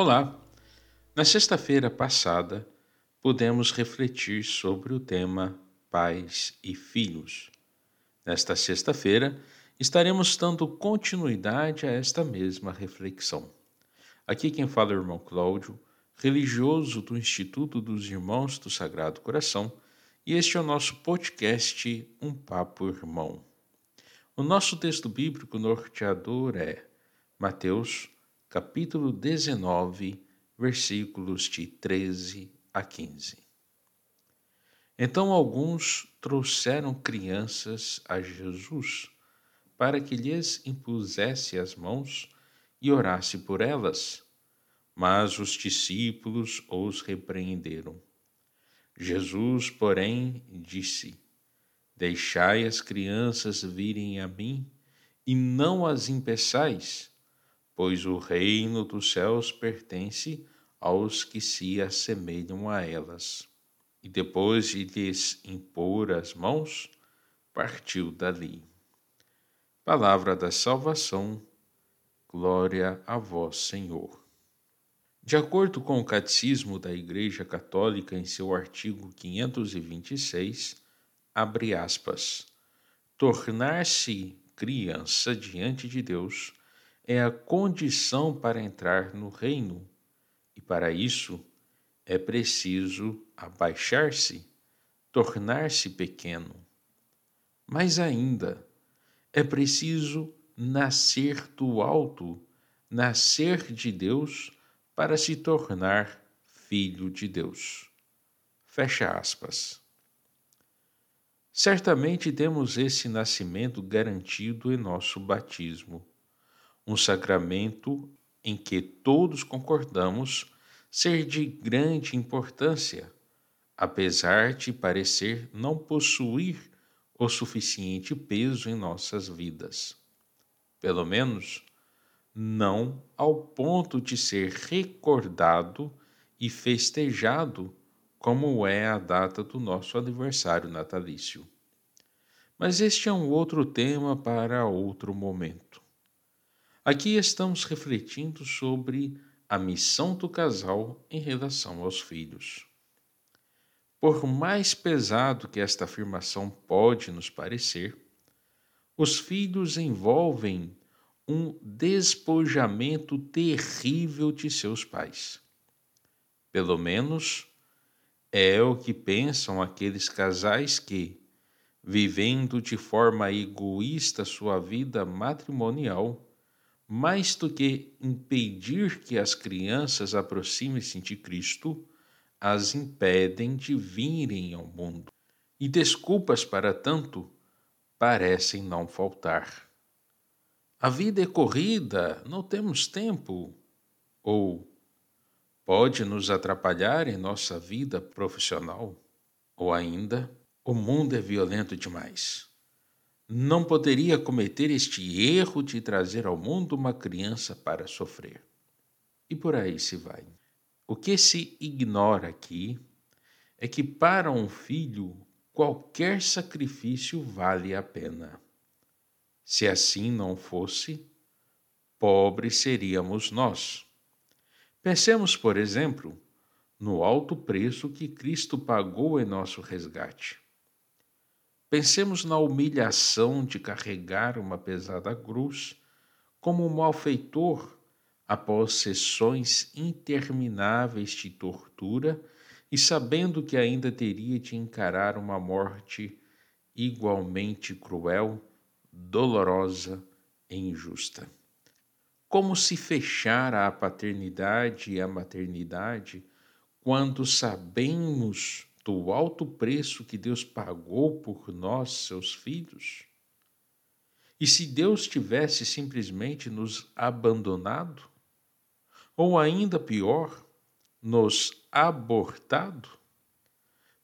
Olá! Na sexta-feira passada, pudemos refletir sobre o tema Pais e Filhos. Nesta sexta-feira, estaremos dando continuidade a esta mesma reflexão. Aqui quem fala é o irmão Cláudio, religioso do Instituto dos Irmãos do Sagrado Coração, e este é o nosso podcast Um Papo Irmão. O nosso texto bíblico norteador é Mateus capítulo 19, versículos de 13 a 15. Então alguns trouxeram crianças a Jesus para que lhes impusesse as mãos e orasse por elas, mas os discípulos os repreenderam. Jesus, porém, disse: Deixai as crianças virem a mim e não as impeçais pois o reino dos céus pertence aos que se assemelham a elas. E depois de lhes impor as mãos, partiu dali. Palavra da salvação, glória a vós, Senhor. De acordo com o Catecismo da Igreja Católica, em seu artigo 526, abre aspas, tornar-se criança diante de Deus é a condição para entrar no reino, e para isso é preciso abaixar-se, tornar-se pequeno. Mas ainda é preciso nascer do alto, nascer de Deus para se tornar filho de Deus. Fecha aspas. Certamente temos esse nascimento garantido em nosso batismo um sacramento em que todos concordamos ser de grande importância, apesar de parecer não possuir o suficiente peso em nossas vidas. Pelo menos, não ao ponto de ser recordado e festejado como é a data do nosso aniversário natalício. Mas este é um outro tema para outro momento. Aqui estamos refletindo sobre a missão do casal em relação aos filhos. Por mais pesado que esta afirmação pode nos parecer, os filhos envolvem um despojamento terrível de seus pais. Pelo menos é o que pensam aqueles casais que, vivendo de forma egoísta sua vida matrimonial, mais do que impedir que as crianças aproximem-se de Cristo, as impedem de virem ao mundo. E desculpas para tanto parecem não faltar. A vida é corrida, não temos tempo. Ou pode nos atrapalhar em nossa vida profissional. Ou ainda, o mundo é violento demais não poderia cometer este erro de trazer ao mundo uma criança para sofrer. E por aí se vai. O que se ignora aqui é que para um filho qualquer sacrifício vale a pena. Se assim não fosse, pobres seríamos nós. Pensemos, por exemplo, no alto preço que Cristo pagou em nosso resgate. Pensemos na humilhação de carregar uma pesada cruz como um malfeitor após sessões intermináveis de tortura e sabendo que ainda teria de encarar uma morte igualmente cruel, dolorosa e injusta. Como se fechar à paternidade e à maternidade quando sabemos do alto preço que Deus pagou por nós, seus filhos? E se Deus tivesse simplesmente nos abandonado? Ou ainda pior, nos abortado?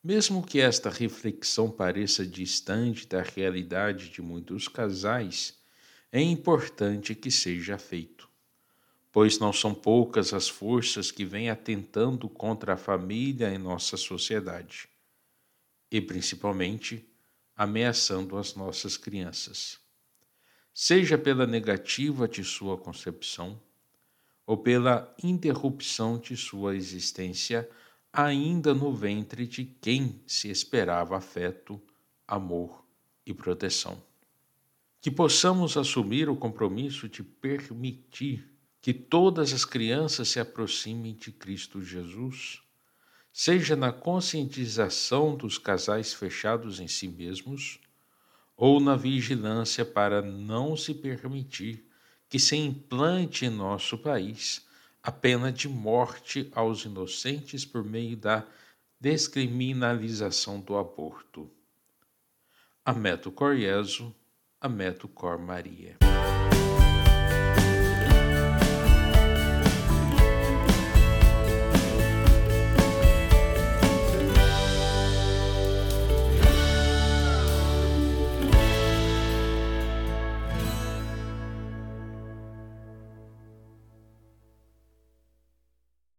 Mesmo que esta reflexão pareça distante da realidade de muitos casais, é importante que seja feito pois não são poucas as forças que vêm atentando contra a família em nossa sociedade, e principalmente ameaçando as nossas crianças. Seja pela negativa de sua concepção, ou pela interrupção de sua existência ainda no ventre de quem se esperava afeto, amor e proteção. Que possamos assumir o compromisso de permitir que todas as crianças se aproximem de Cristo Jesus, seja na conscientização dos casais fechados em si mesmos, ou na vigilância para não se permitir que se implante em nosso país a pena de morte aos inocentes por meio da descriminalização do aborto. Ameto Coriezo, Ameto Cor Maria.